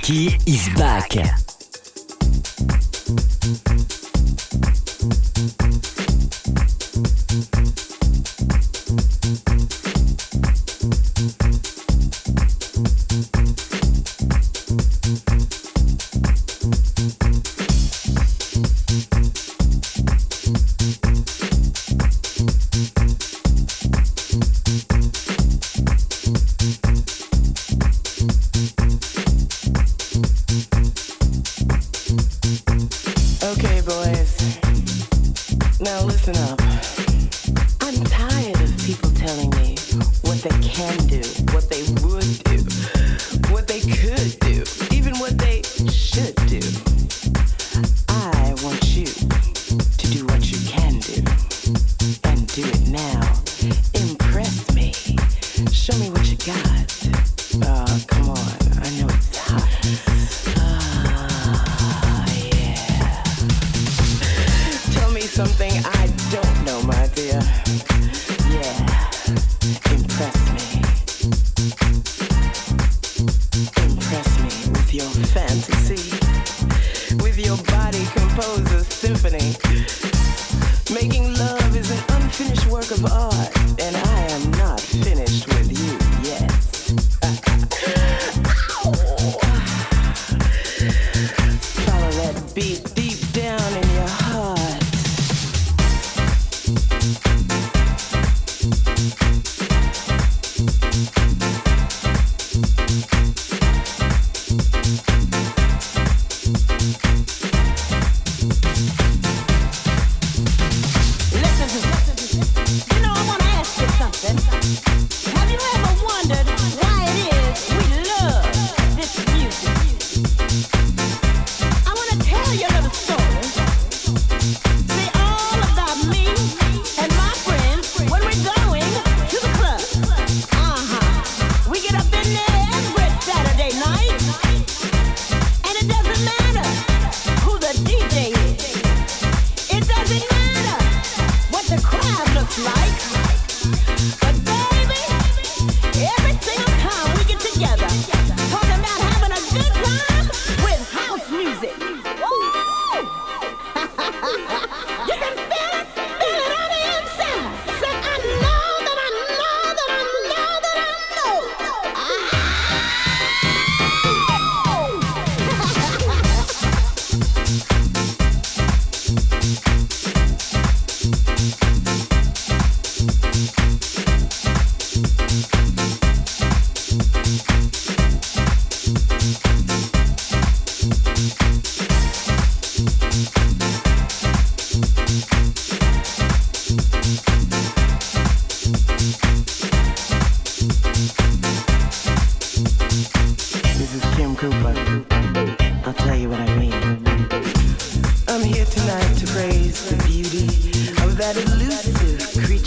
DJ Mickey is back.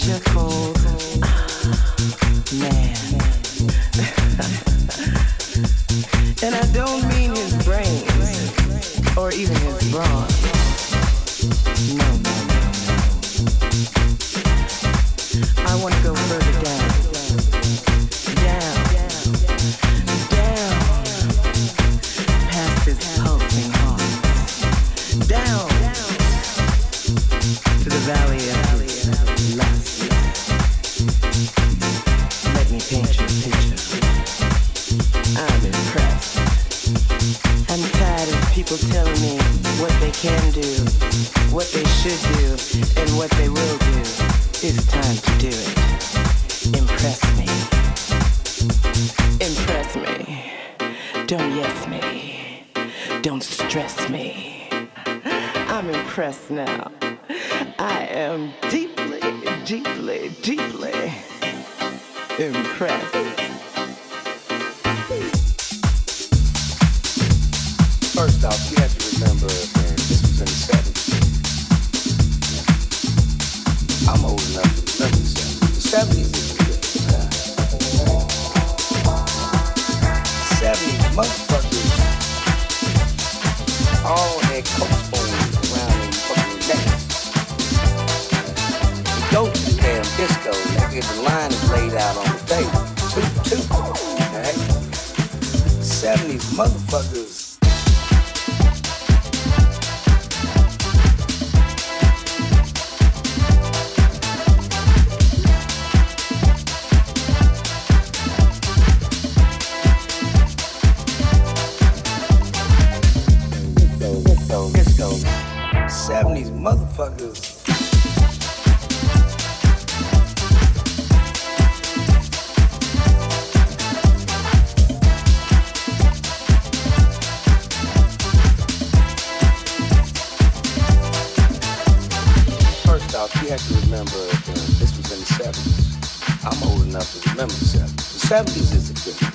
what. 70s motherfuckers. First off, you have to remember uh, this was in the 70s. I'm old enough to remember the 70s. The 70s is a different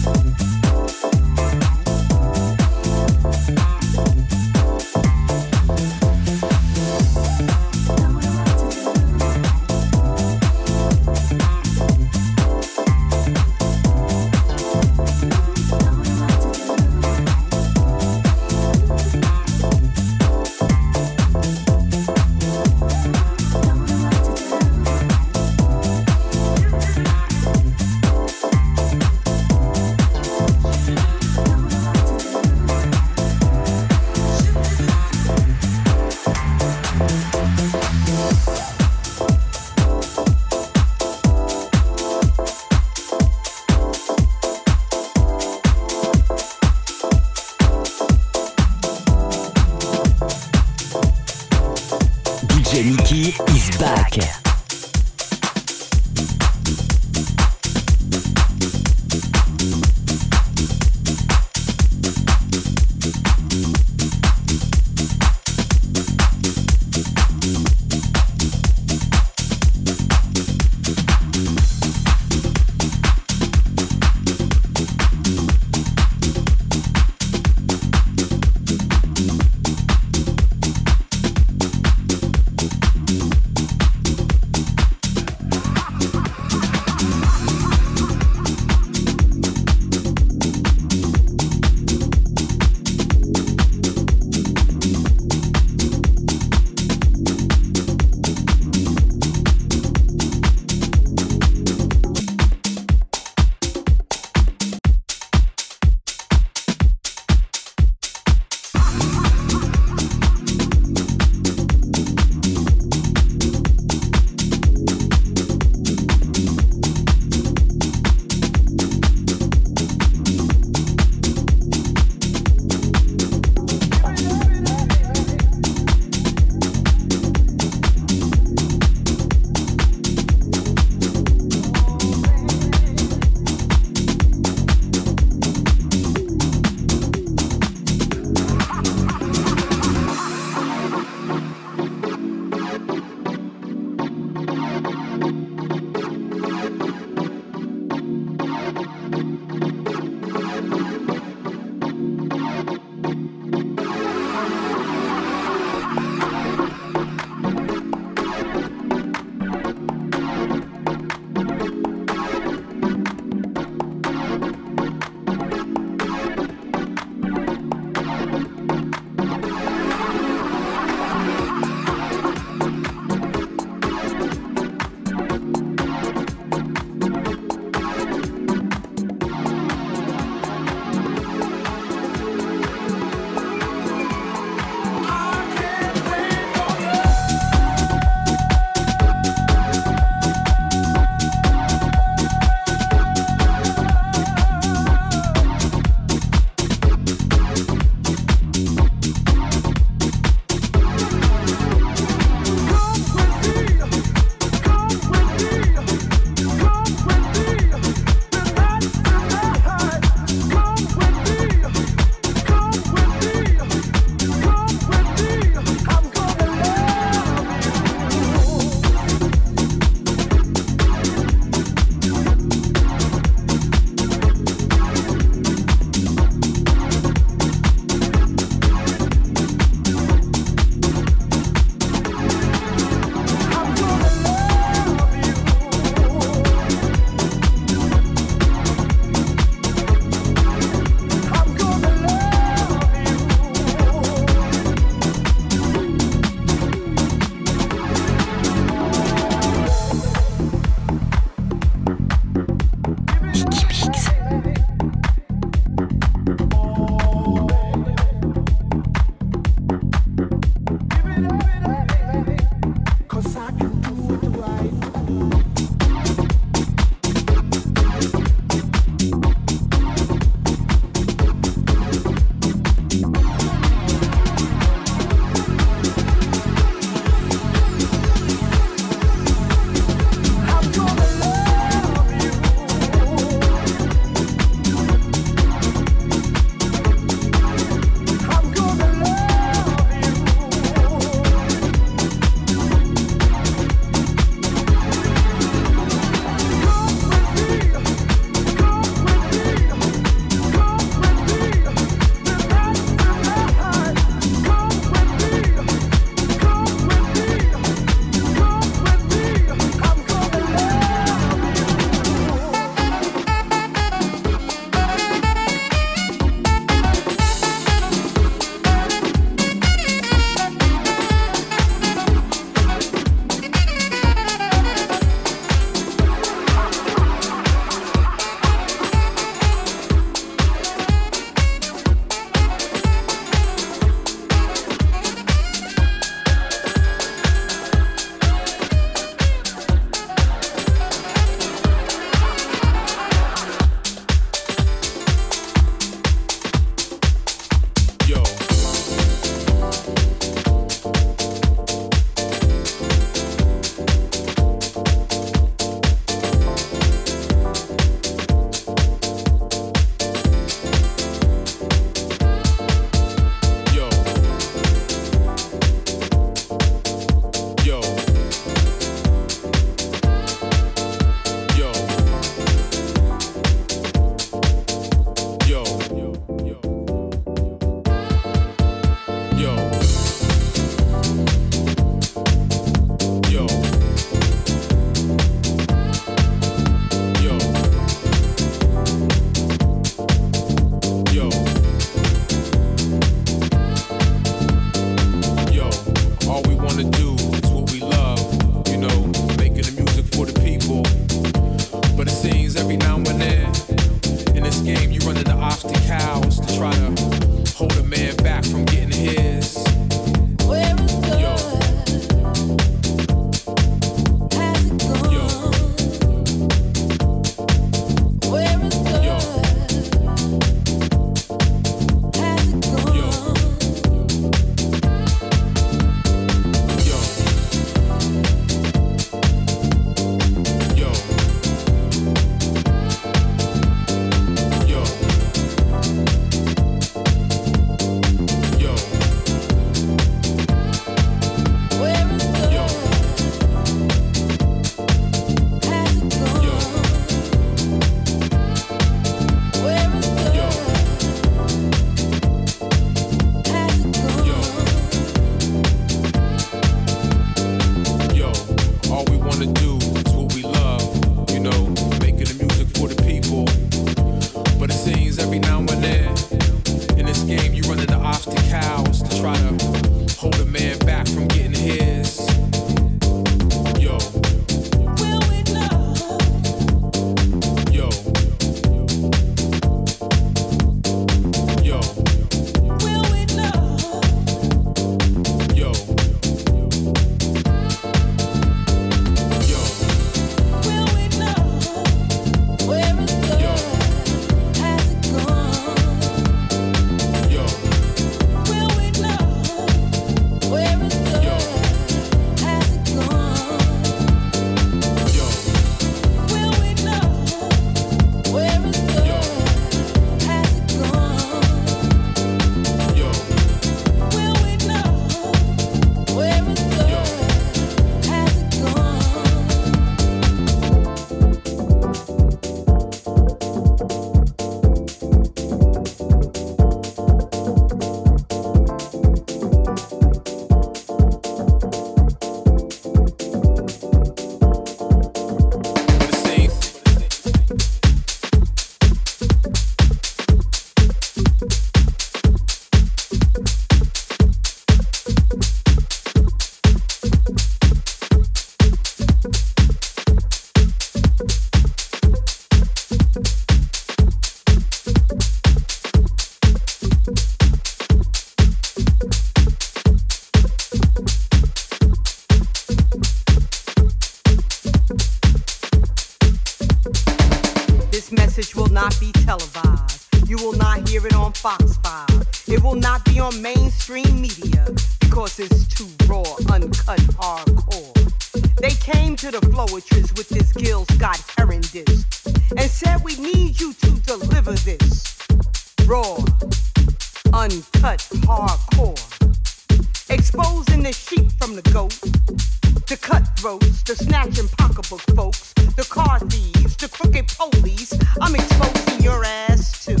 the snatching pocketbook folks, the car thieves, the crooked police. I'm exposing your ass to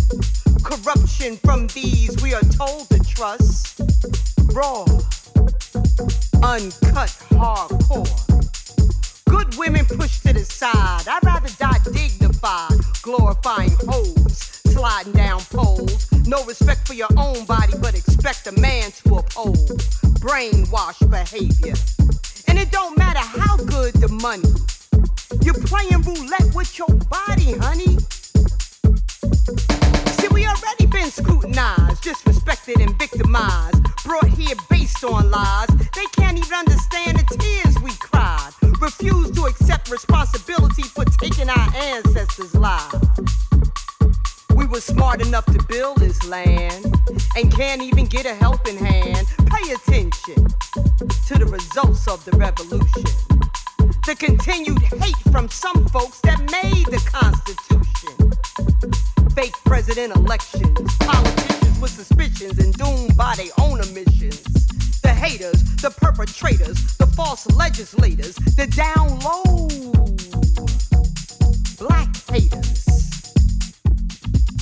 corruption from these we are told to trust. Raw, uncut, hardcore. Good women pushed to the side. I'd rather die dignified, glorifying hoes, sliding down poles. No respect for your own body, but expect a man to uphold brainwash behavior. It don't matter how good the money. You're playing roulette with your body, honey. See, we already been scrutinized, disrespected, and victimized. Brought here based on lies. They can't even understand the tears we cried. Refuse to accept responsibility for taking our ancestors' lives. Were smart enough to build this land and can't even get a helping hand. Pay attention to the results of the revolution. The continued hate from some folks that made the Constitution. Fake president elections, politicians with suspicions and doomed by their own omissions. The haters, the perpetrators, the false legislators, the down low black haters.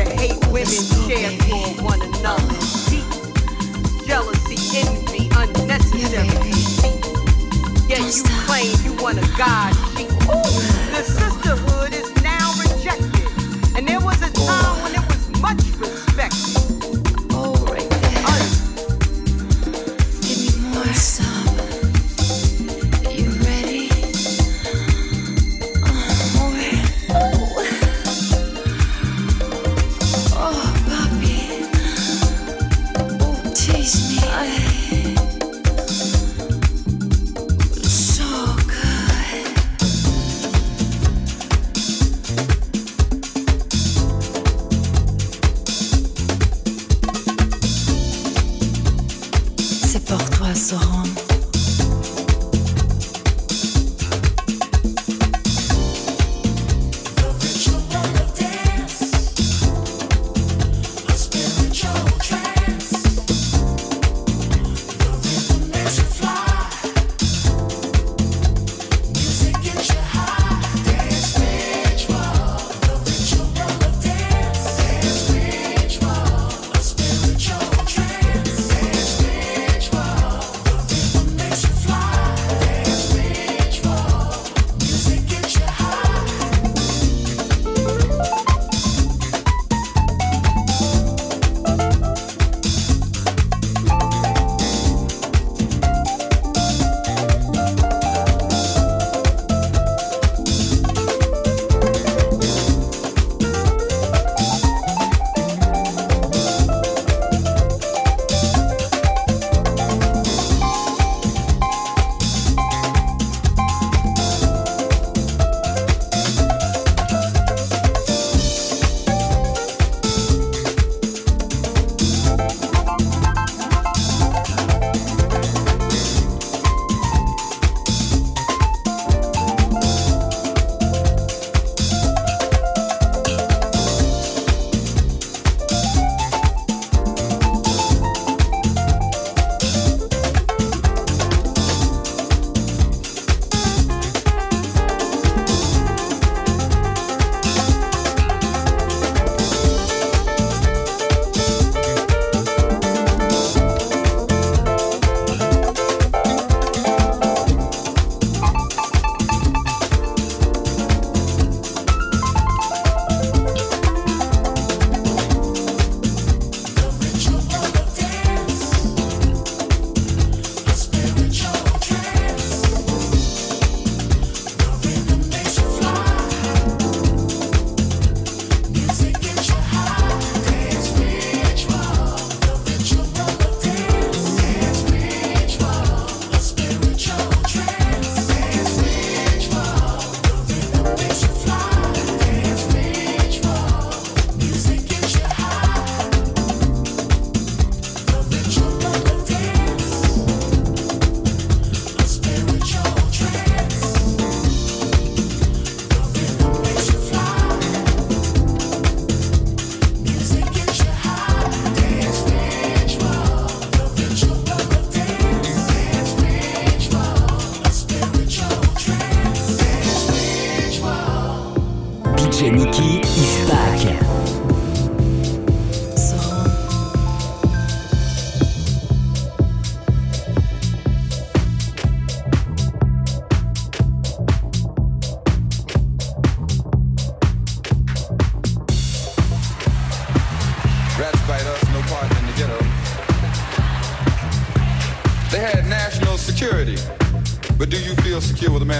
The hate women share for one another. Deep jealousy, envy, unnecessary. Yet you claim you want a God cheat. The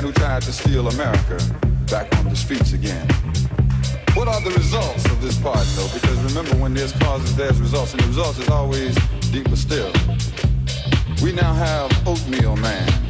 man who tried to steal America back on the streets again? What are the results of this part, though? Because remember, when there's causes, there's results, and the results is always deeper still. We now have Oatmeal Man.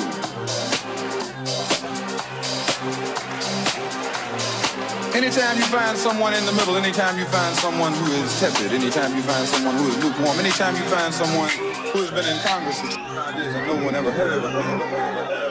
Anytime you find someone in the middle, anytime you find someone who is tepid, anytime you find someone who is lukewarm, anytime you find someone who has been in Congress and no one ever heard of them.